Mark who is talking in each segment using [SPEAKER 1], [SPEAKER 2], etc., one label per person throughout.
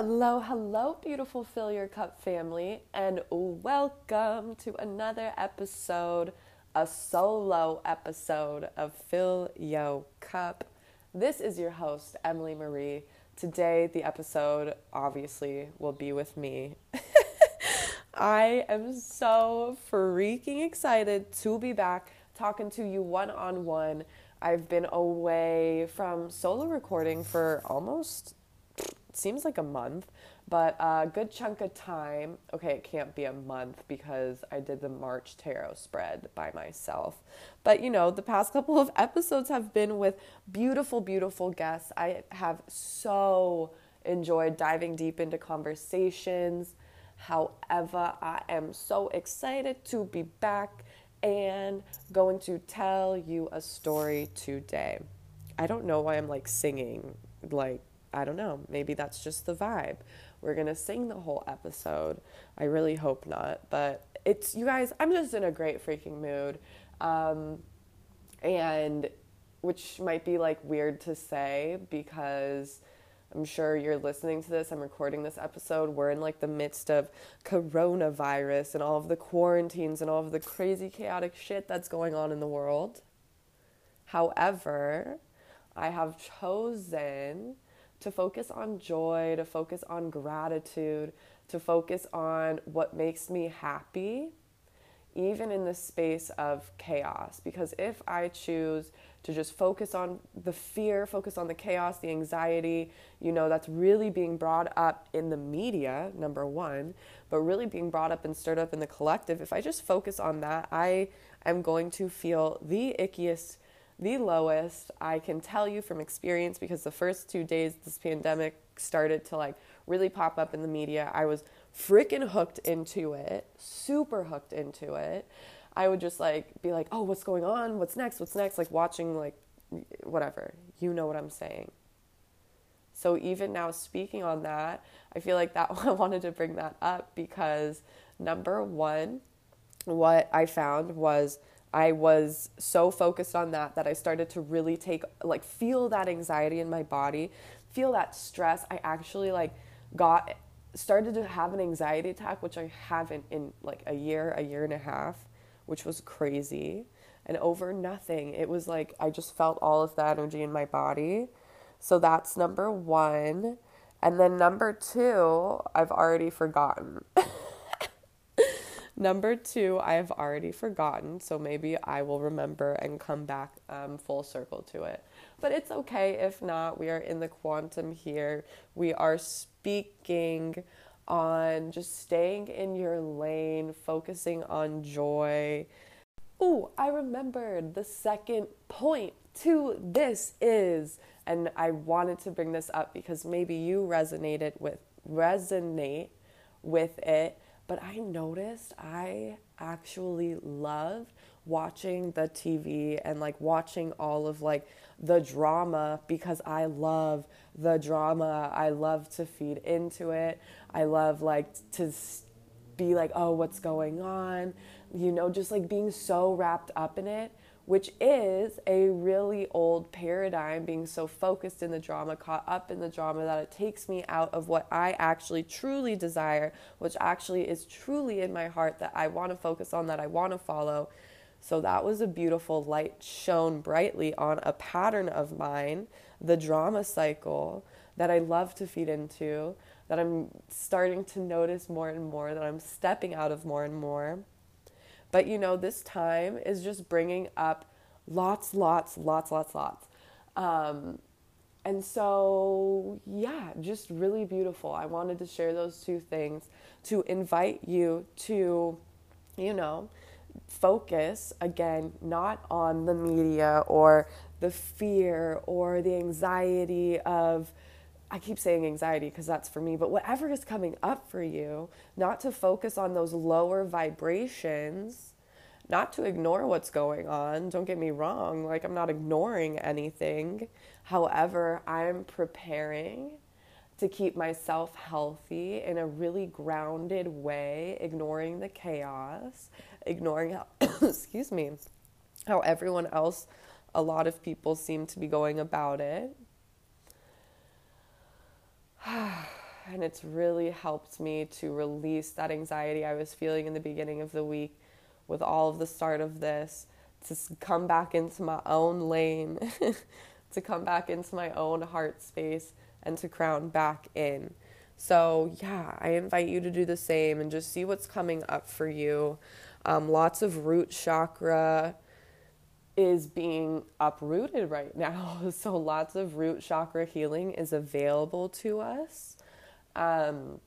[SPEAKER 1] Hello, hello, beautiful Fill Your Cup family, and welcome to another episode, a solo episode of Fill Yo Cup. This is your host, Emily Marie. Today, the episode obviously will be with me. I am so freaking excited to be back talking to you one on one. I've been away from solo recording for almost seems like a month, but a good chunk of time. Okay, it can't be a month because I did the March tarot spread by myself. But you know, the past couple of episodes have been with beautiful, beautiful guests. I have so enjoyed diving deep into conversations. However, I am so excited to be back and going to tell you a story today. I don't know why I'm like singing like I don't know, maybe that's just the vibe. We're going to sing the whole episode. I really hope not, but it's you guys, I'm just in a great freaking mood. Um, and which might be like weird to say because I'm sure you're listening to this. I'm recording this episode. We're in like the midst of coronavirus and all of the quarantines and all of the crazy chaotic shit that's going on in the world. However, I have chosen to focus on joy, to focus on gratitude, to focus on what makes me happy, even in the space of chaos. Because if I choose to just focus on the fear, focus on the chaos, the anxiety, you know, that's really being brought up in the media, number one, but really being brought up and stirred up in the collective, if I just focus on that, I am going to feel the ickiest the lowest. I can tell you from experience because the first two days this pandemic started to like really pop up in the media, I was freaking hooked into it, super hooked into it. I would just like be like, "Oh, what's going on? What's next? What's next?" like watching like whatever. You know what I'm saying. So even now speaking on that, I feel like that I wanted to bring that up because number 1 what I found was I was so focused on that that I started to really take like feel that anxiety in my body, feel that stress. I actually like got started to have an anxiety attack which I haven't in like a year, a year and a half, which was crazy. And over nothing. It was like I just felt all of the energy in my body. So that's number 1. And then number 2, I've already forgotten. Number two, I have already forgotten, so maybe I will remember and come back um, full circle to it. But it's okay if not. We are in the quantum here. We are speaking on just staying in your lane, focusing on joy. Ooh, I remembered the second point to this is, and I wanted to bring this up because maybe you resonated with resonate with it but I noticed I actually love watching the TV and like watching all of like the drama because I love the drama. I love to feed into it. I love like to be like, oh, what's going on? You know, just like being so wrapped up in it which is a really old paradigm, being so focused in the drama, caught up in the drama, that it takes me out of what I actually truly desire, which actually is truly in my heart that I want to focus on, that I want to follow. So that was a beautiful light shone brightly on a pattern of mine, the drama cycle that I love to feed into, that I'm starting to notice more and more, that I'm stepping out of more and more. But you know, this time is just bringing up lots, lots, lots, lots, lots. Um, and so, yeah, just really beautiful. I wanted to share those two things to invite you to, you know, focus again, not on the media or the fear or the anxiety of, I keep saying anxiety because that's for me, but whatever is coming up for you, not to focus on those lower vibrations, not to ignore what's going on. Don't get me wrong, like I'm not ignoring anything. However, I'm preparing to keep myself healthy in a really grounded way, ignoring the chaos, ignoring how, excuse me, how everyone else, a lot of people seem to be going about it. and it's really helped me to release that anxiety I was feeling in the beginning of the week with all of the start of this to come back into my own lane, to come back into my own heart space, and to crown back in. So, yeah, I invite you to do the same and just see what's coming up for you. Um, lots of root chakra is being uprooted right now. So, lots of root chakra healing is available to us. Um,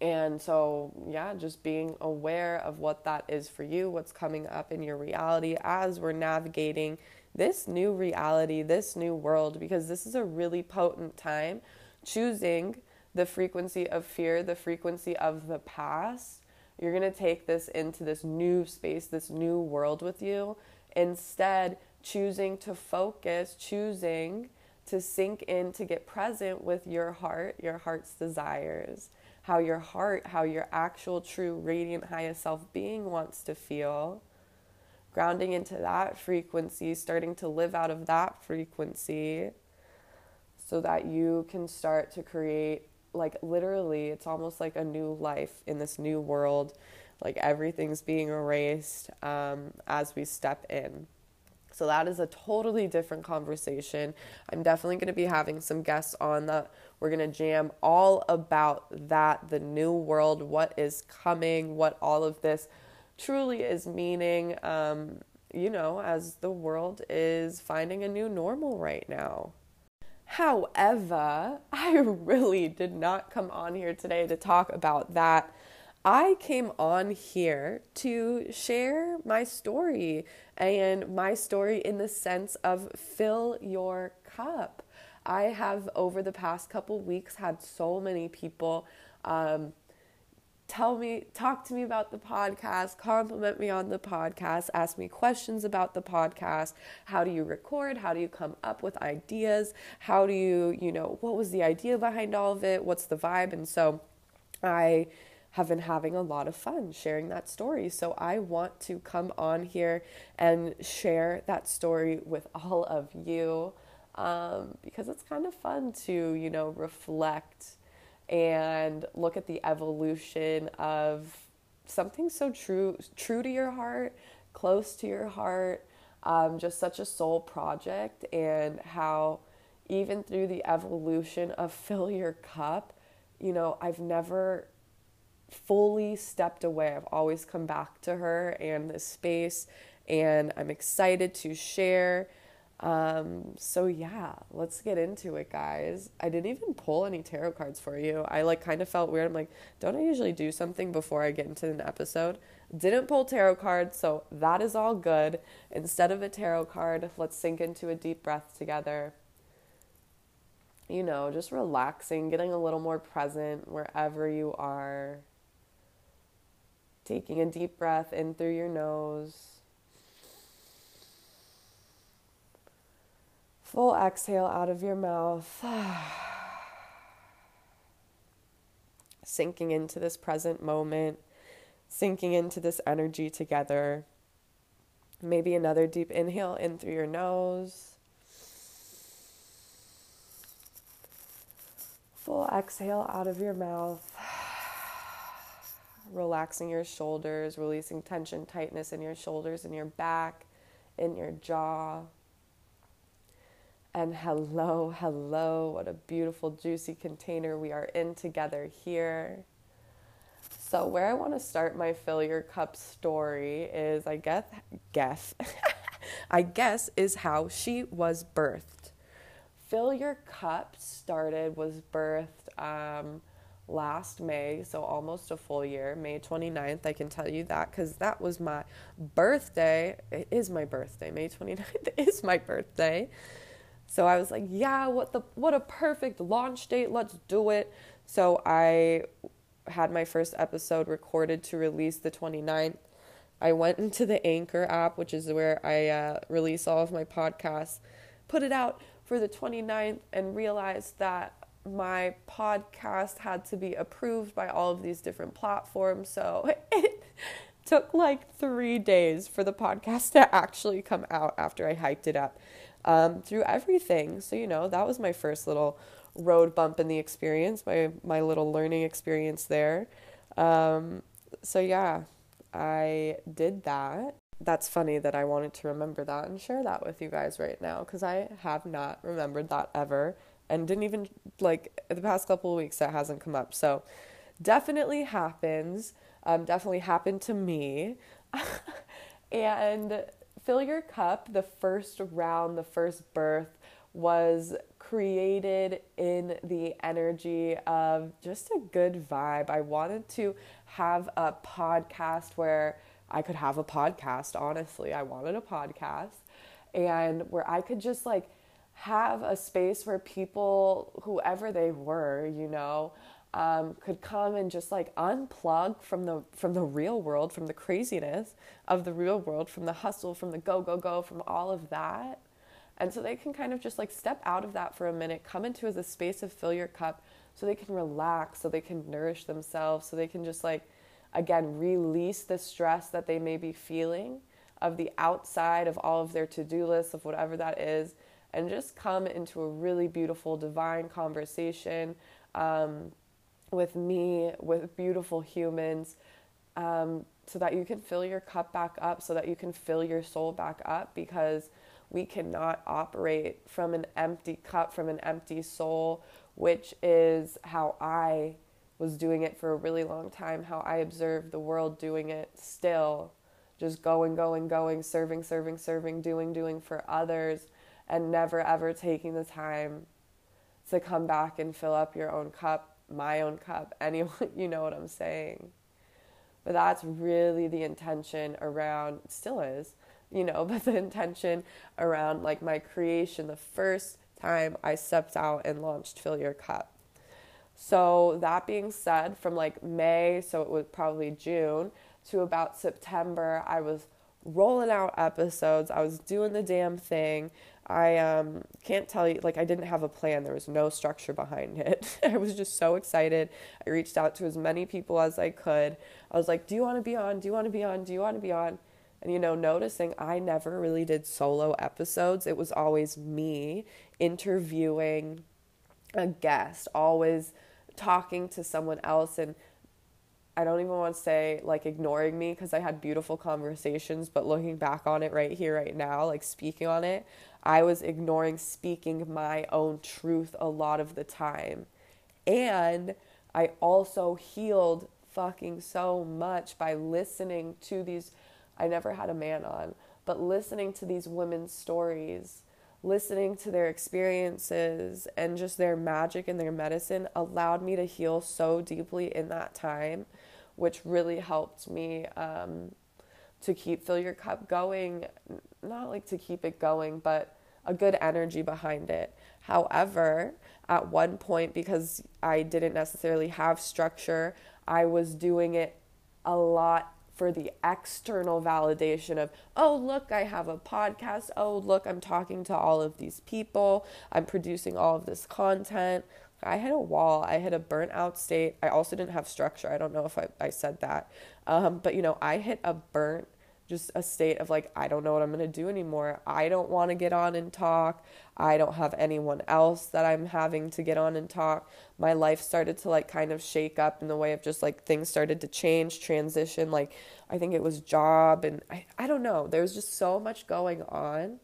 [SPEAKER 1] and so, yeah, just being aware of what that is for you, what's coming up in your reality as we're navigating this new reality, this new world, because this is a really potent time. Choosing the frequency of fear, the frequency of the past, you're going to take this into this new space, this new world with you. Instead, choosing to focus, choosing to sink in, to get present with your heart, your heart's desires how your heart, how your actual, true, radiant, highest self being wants to feel. Grounding into that frequency, starting to live out of that frequency so that you can start to create, like, literally, it's almost like a new life in this new world. Like, everything's being erased um, as we step in. So that is a totally different conversation. I'm definitely going to be having some guests on that. We're going to jam all about that, the new world, what is coming, what all of this truly is meaning, um, you know, as the world is finding a new normal right now. However, I really did not come on here today to talk about that. I came on here to share my story and my story in the sense of fill your cup. I have over the past couple weeks had so many people um, tell me, talk to me about the podcast, compliment me on the podcast, ask me questions about the podcast. How do you record? How do you come up with ideas? How do you, you know, what was the idea behind all of it? What's the vibe? And so I have been having a lot of fun sharing that story. So I want to come on here and share that story with all of you um, because it's kind of fun to, you know, reflect and look at the evolution of something so true, true to your heart, close to your heart, um, just such a soul project, and how even through the evolution of fill your cup, you know, I've never fully stepped away. I've always come back to her and this space, and I'm excited to share. Um, so yeah, let's get into it, guys. I didn't even pull any tarot cards for you. I like kind of felt weird. I'm like, don't I usually do something before I get into an episode? Didn't pull tarot cards, so that is all good. Instead of a tarot card, let's sink into a deep breath together. You know, just relaxing, getting a little more present wherever you are. Taking a deep breath in through your nose. Full exhale out of your mouth. Sinking into this present moment, sinking into this energy together. Maybe another deep inhale in through your nose. Full exhale out of your mouth relaxing your shoulders, releasing tension, tightness in your shoulders and your back, in your jaw. And hello, hello, what a beautiful, juicy container we are in together here. So, where I want to start my fill your cup story is, I guess, guess, I guess, is how she was birthed. Fill your cup started was birthed um, last May, so almost a full year, May 29th. I can tell you that because that was my birthday. It is my birthday. May 29th is my birthday. So I was like, yeah, what the what a perfect launch date. Let's do it. So I had my first episode recorded to release the 29th. I went into the Anchor app, which is where I uh, release all of my podcasts, put it out for the 29th, and realized that my podcast had to be approved by all of these different platforms. So it took like three days for the podcast to actually come out after I hyped it up um, through everything. So, you know, that was my first little road bump in the experience, my my little learning experience there. Um, so yeah, I did that. That's funny that I wanted to remember that and share that with you guys right now because I have not remembered that ever and didn't even like the past couple of weeks that hasn't come up. So definitely happens. Um, definitely happened to me. and fill your cup. The first round, the first birth was created in the energy of just a good vibe. I wanted to have a podcast where I could have a podcast, honestly. I wanted a podcast and where I could just like have a space where people, whoever they were, you know, um, could come and just like unplug from the from the real world, from the craziness of the real world, from the hustle, from the go go go, from all of that, and so they can kind of just like step out of that for a minute, come into as a space of fill your cup, so they can relax, so they can nourish themselves, so they can just like again release the stress that they may be feeling of the outside of all of their to-do lists of whatever that is and just come into a really beautiful divine conversation um, with me, with beautiful humans, um, so that you can fill your cup back up, so that you can fill your soul back up, because we cannot operate from an empty cup, from an empty soul, which is how I was doing it for a really long time, how I observed the world doing it still, just going, going, going, serving, serving, serving, doing, doing for others, and never ever taking the time to come back and fill up your own cup my own cup. Anyone, you know what I'm saying. But that's really the intention around, still is, you know, but the intention around like my creation the first time I stepped out and launched Fill Your Cup. So, that being said, from like May, so it was probably June, to about September, I was rolling out episodes. I was doing the damn thing. I um, can't tell you, like, I didn't have a plan. There was no structure behind it. I was just so excited. I reached out to as many people as I could. I was like, Do you want to be on? Do you want to be on? Do you want to be on? And, you know, noticing I never really did solo episodes. It was always me interviewing a guest, always talking to someone else. And I don't even want to say like ignoring me because I had beautiful conversations, but looking back on it right here, right now, like speaking on it, I was ignoring speaking my own truth a lot of the time. And I also healed fucking so much by listening to these. I never had a man on, but listening to these women's stories, listening to their experiences, and just their magic and their medicine allowed me to heal so deeply in that time which really helped me um, to keep fill your cup going not like to keep it going but a good energy behind it. However at one point because i didn't necessarily have structure i was doing it a lot for the external validation of, oh, look, I have a podcast. Oh, look, I'm talking to all of these people. I'm producing all of this content. I hit a wall. I hit a burnt out state. I also didn't have structure. I don't know if I, I said that. Um, but, you know, I hit a burnt, just a state of like, I don't know what I'm going to do anymore. I don't want to get on and talk. I don't have anyone else that I'm having to get on and talk. My life started to like kind of shake up in the way of just like things started to change, transition. Like, I think it was job and I, I don't know. There was just so much going on.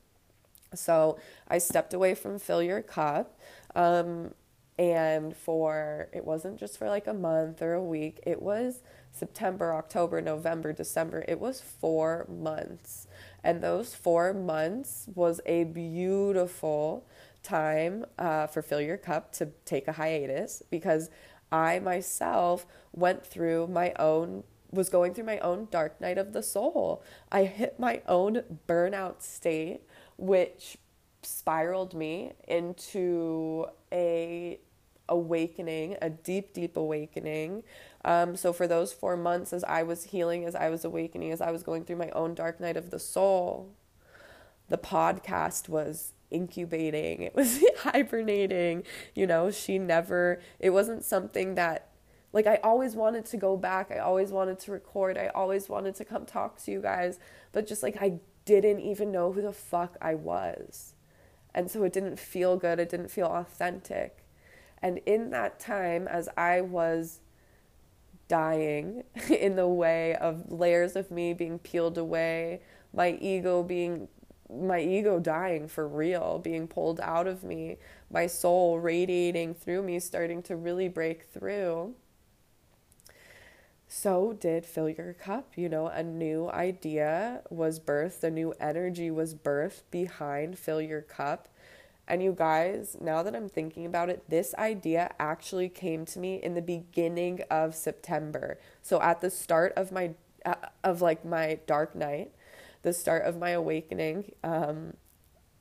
[SPEAKER 1] So I stepped away from Fill Your Cup. Um, and for, it wasn't just for like a month or a week, it was September, October, November, December. It was four months. And those four months was a beautiful time uh, for Fill Your Cup to take a hiatus because I myself went through my own was going through my own dark night of the soul. I hit my own burnout state, which spiraled me into a awakening, a deep, deep awakening. Um, so for those four months, as I was healing, as I was awakening, as I was going through my own dark night of the soul, the podcast was incubating. It was hibernating. You know, she never. It wasn't something that. Like, I always wanted to go back. I always wanted to record. I always wanted to come talk to you guys. But just like, I didn't even know who the fuck I was. And so it didn't feel good. It didn't feel authentic. And in that time, as I was dying in the way of layers of me being peeled away, my ego being my ego dying for real, being pulled out of me, my soul radiating through me, starting to really break through. So did Fill Your Cup. You know, a new idea was birthed, a new energy was birthed behind Fill Your Cup. And you guys, now that I'm thinking about it, this idea actually came to me in the beginning of September. So at the start of my uh, of like my dark night, the start of my awakening, um,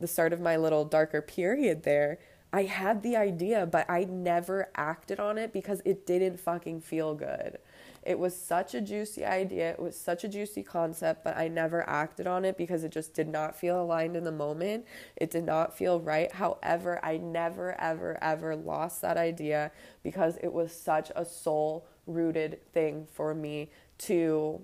[SPEAKER 1] the start of my little darker period there, I had the idea, but I never acted on it because it didn't fucking feel good. It was such a juicy idea. It was such a juicy concept, but I never acted on it because it just did not feel aligned in the moment. It did not feel right. However, I never, ever, ever lost that idea because it was such a soul rooted thing for me to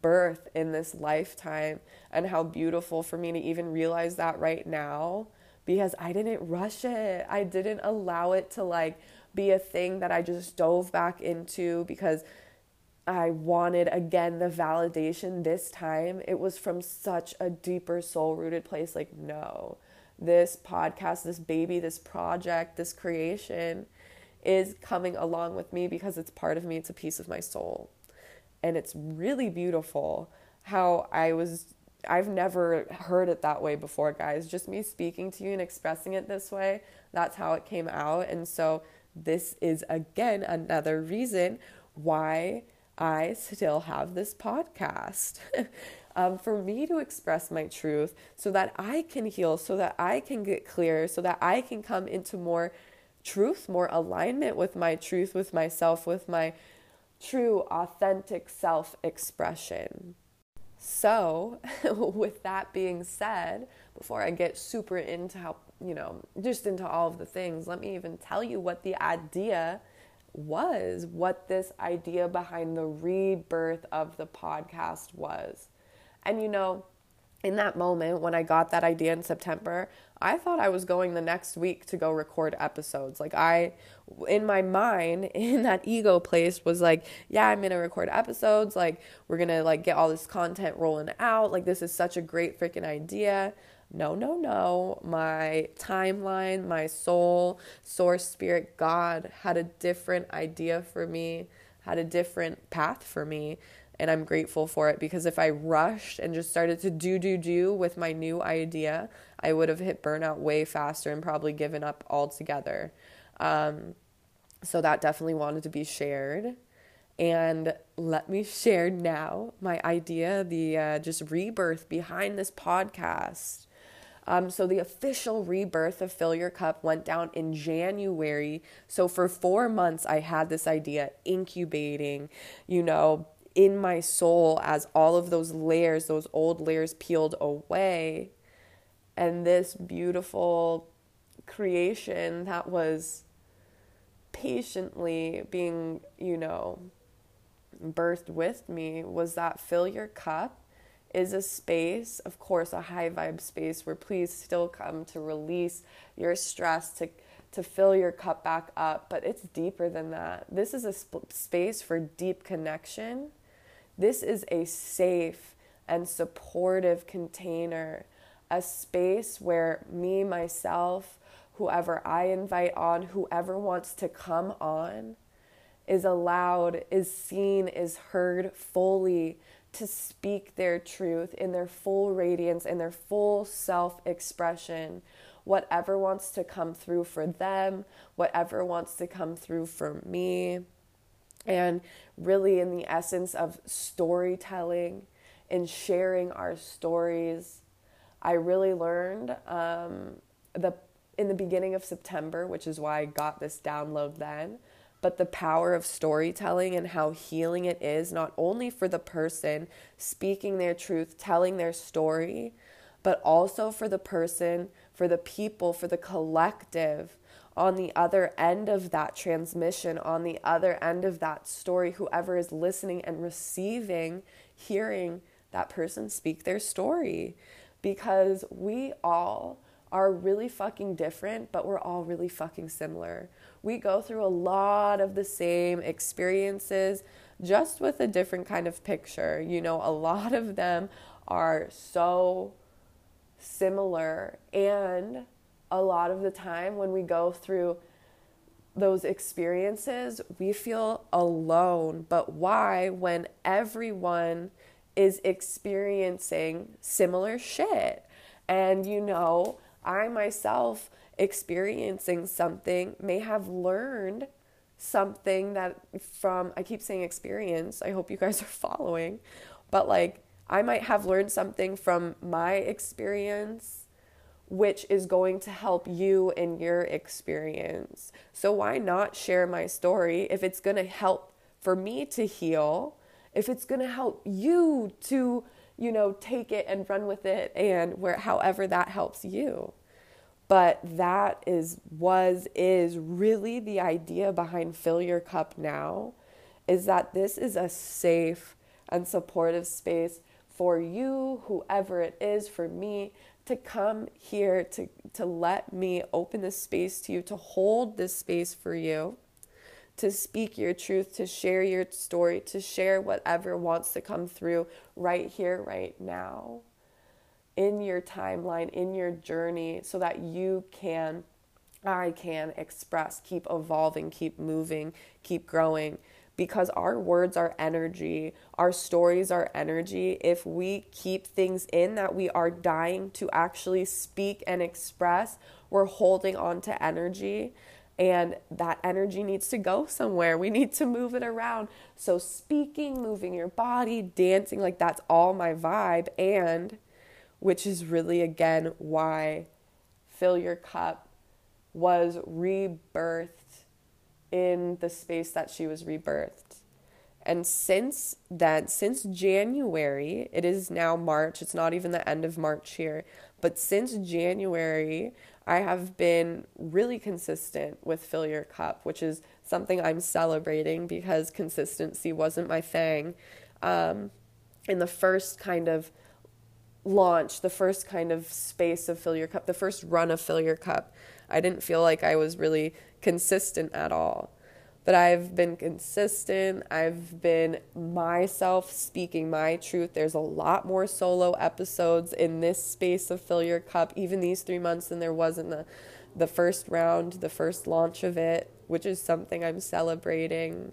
[SPEAKER 1] birth in this lifetime and how beautiful for me to even realize that right now because I didn't rush it. I didn't allow it to like be a thing that I just dove back into because I wanted again the validation this time. It was from such a deeper soul rooted place like no. This podcast, this baby, this project, this creation is coming along with me because it's part of me, it's a piece of my soul and it's really beautiful how I was I've never heard it that way before, guys. Just me speaking to you and expressing it this way, that's how it came out. And so this is again another reason why I still have this podcast. um, for me to express my truth so that I can heal, so that I can get clear, so that I can come into more truth, more alignment with my truth, with myself, with my true, authentic self expression. So, with that being said, before I get super into how, you know, just into all of the things, let me even tell you what the idea was, what this idea behind the rebirth of the podcast was. And, you know, in that moment when I got that idea in September, I thought I was going the next week to go record episodes. Like I in my mind in that ego place was like, yeah, I'm going to record episodes, like we're going to like get all this content rolling out. Like this is such a great freaking idea. No, no, no. My timeline, my soul, source, spirit, God had a different idea for me, had a different path for me and I'm grateful for it because if I rushed and just started to do, do, do with my new idea, I would have hit burnout way faster and probably given up altogether. Um, so that definitely wanted to be shared. And let me share now my idea, the uh, just rebirth behind this podcast. Um, so the official rebirth of Fill Your Cup went down in January. So for four months, I had this idea incubating, you know, in my soul as all of those layers, those old layers peeled away. And this beautiful creation that was patiently being, you know, birthed with me was that fill your cup is a space, of course, a high vibe space where please still come to release your stress, to to fill your cup back up, but it's deeper than that. This is a sp- space for deep connection this is a safe and supportive container, a space where me, myself, whoever I invite on, whoever wants to come on, is allowed, is seen, is heard fully to speak their truth in their full radiance, in their full self expression. Whatever wants to come through for them, whatever wants to come through for me and really in the essence of storytelling and sharing our stories. I really learned um, the in the beginning of September, which is why I got this download then. But the power of storytelling and how healing it is, not only for the person speaking their truth, telling their story, but also for the person, for the people, for the collective on the other end of that transmission, on the other end of that story, whoever is listening and receiving, hearing that person speak their story. Because we all are really fucking different, but we're all really fucking similar. We go through a lot of the same experiences, just with a different kind of picture. You know, a lot of them are so similar. And a lot of the time, when we go through those experiences, we feel alone. But why, when everyone is experiencing similar shit? And you know, I myself experiencing something may have learned something that from I keep saying experience. I hope you guys are following. But like I might have learned something from my experience which is going to help you in your experience. So why not share my story if it's going to help for me to heal, if it's going to help you to, you know, take it and run with it and where however that helps you. But that is was is really the idea behind fill your cup now is that this is a safe and supportive space for you, whoever it is, for me, to come here, to, to let me open this space to you, to hold this space for you, to speak your truth, to share your story, to share whatever wants to come through right here, right now, in your timeline, in your journey, so that you can, I can express, keep evolving, keep moving, keep growing because our words are energy, our stories are energy. If we keep things in that we are dying to actually speak and express, we're holding on to energy. And that energy needs to go somewhere. We need to move it around. So, speaking, moving your body, dancing, like that's all my vibe. And which is really, again, why Fill Your Cup was rebirthed in the space that she was rebirthed. And since then, since January, it is now March, it's not even the end of March here, but since January, I have been really consistent with Fill Your Cup, which is something I'm celebrating because consistency wasn't my thing. Um, in the first kind of launch, the first kind of space of Fill Your Cup, the first run of Fill Your Cup, I didn't feel like I was really consistent at all. But I've been consistent. I've been myself speaking my truth. There's a lot more solo episodes in this space of Fill Your Cup, even these three months, than there was in the, the first round, the first launch of it, which is something I'm celebrating.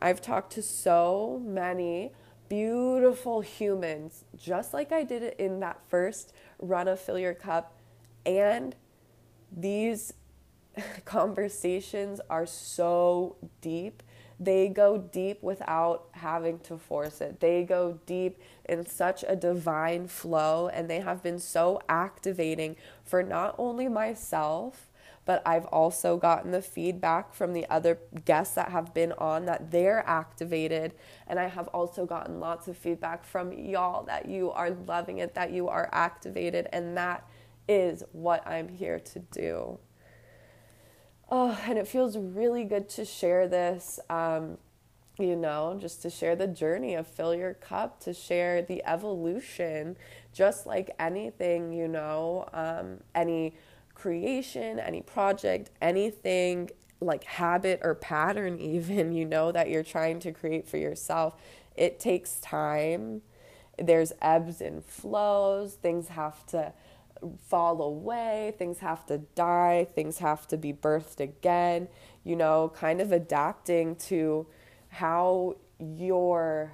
[SPEAKER 1] I've talked to so many beautiful humans, just like I did in that first run of Fill Your Cup. And these conversations are so deep. They go deep without having to force it. They go deep in such a divine flow, and they have been so activating for not only myself, but I've also gotten the feedback from the other guests that have been on that they're activated. And I have also gotten lots of feedback from y'all that you are loving it, that you are activated, and that is what I'm here to do. Oh, and it feels really good to share this. Um, you know, just to share the journey of fill your cup, to share the evolution, just like anything, you know, um, any creation, any project, anything like habit or pattern, even, you know, that you're trying to create for yourself. It takes time. There's ebbs and flows. Things have to fall away, things have to die, things have to be birthed again, you know, kind of adapting to how you're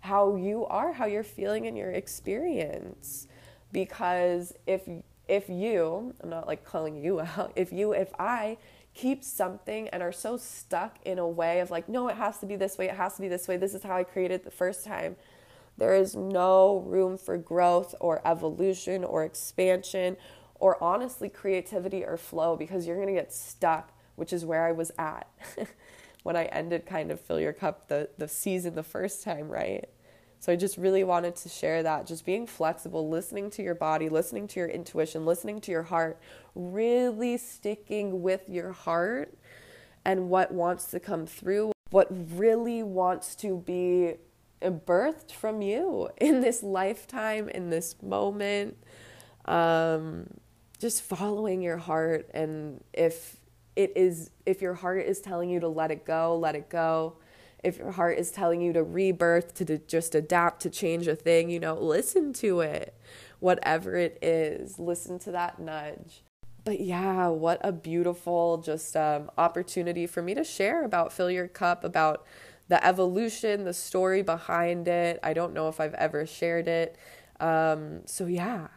[SPEAKER 1] how you are, how you're feeling in your experience. Because if if you, I'm not like calling you out, if you if I keep something and are so stuck in a way of like, no, it has to be this way, it has to be this way, this is how I created the first time there is no room for growth or evolution or expansion or honestly creativity or flow because you're going to get stuck, which is where I was at when I ended kind of fill your cup the the season the first time, right? So I just really wanted to share that just being flexible, listening to your body, listening to your intuition, listening to your heart, really sticking with your heart and what wants to come through, what really wants to be birthed from you in this lifetime, in this moment. Um, just following your heart and if it is if your heart is telling you to let it go, let it go. If your heart is telling you to rebirth, to just adapt, to change a thing, you know, listen to it. Whatever it is, listen to that nudge. But yeah, what a beautiful just um, opportunity for me to share about Fill Your Cup, about the evolution, the story behind it. I don't know if I've ever shared it. Um, so, yeah,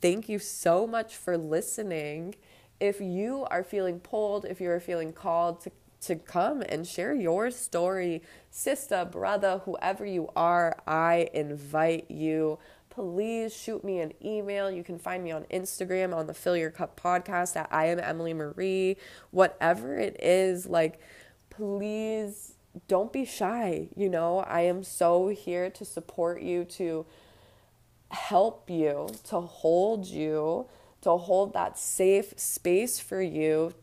[SPEAKER 1] thank you so much for listening. If you are feeling pulled, if you're feeling called to, to come and share your story, sister, brother, whoever you are, I invite you. Please shoot me an email. You can find me on Instagram on the Fill Your Cup podcast at I am Emily Marie. Whatever it is, like, please don't be shy. You know, I am so here to support you, to help you, to hold you, to hold that safe space for you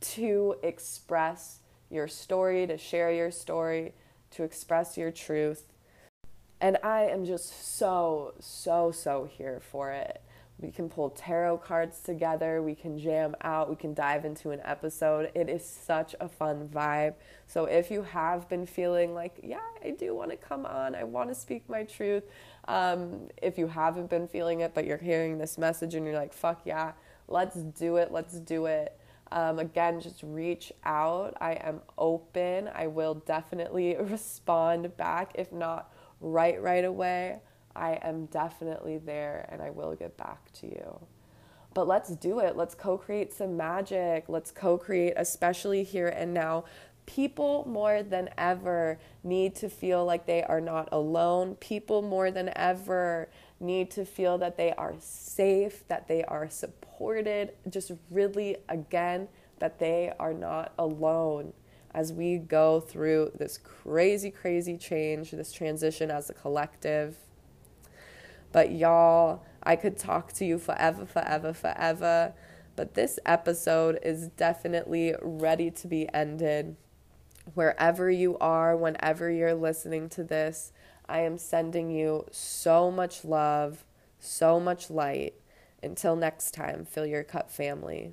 [SPEAKER 1] to express your story, to share your story, to express your truth. And I am just so, so, so here for it. We can pull tarot cards together. We can jam out. We can dive into an episode. It is such a fun vibe. So, if you have been feeling like, yeah, I do want to come on, I want to speak my truth, um, if you haven't been feeling it, but you're hearing this message and you're like, fuck yeah, let's do it, let's do it. Um, again, just reach out. I am open. I will definitely respond back, if not right right away. I am definitely there and I will get back to you. But let's do it. Let's co create some magic. Let's co create, especially here and now. People more than ever need to feel like they are not alone. People more than ever need to feel that they are safe, that they are supported. Just really, again, that they are not alone as we go through this crazy, crazy change, this transition as a collective. But y'all, I could talk to you forever, forever, forever. But this episode is definitely ready to be ended. Wherever you are, whenever you're listening to this, I am sending you so much love, so much light. Until next time, fill your cup family.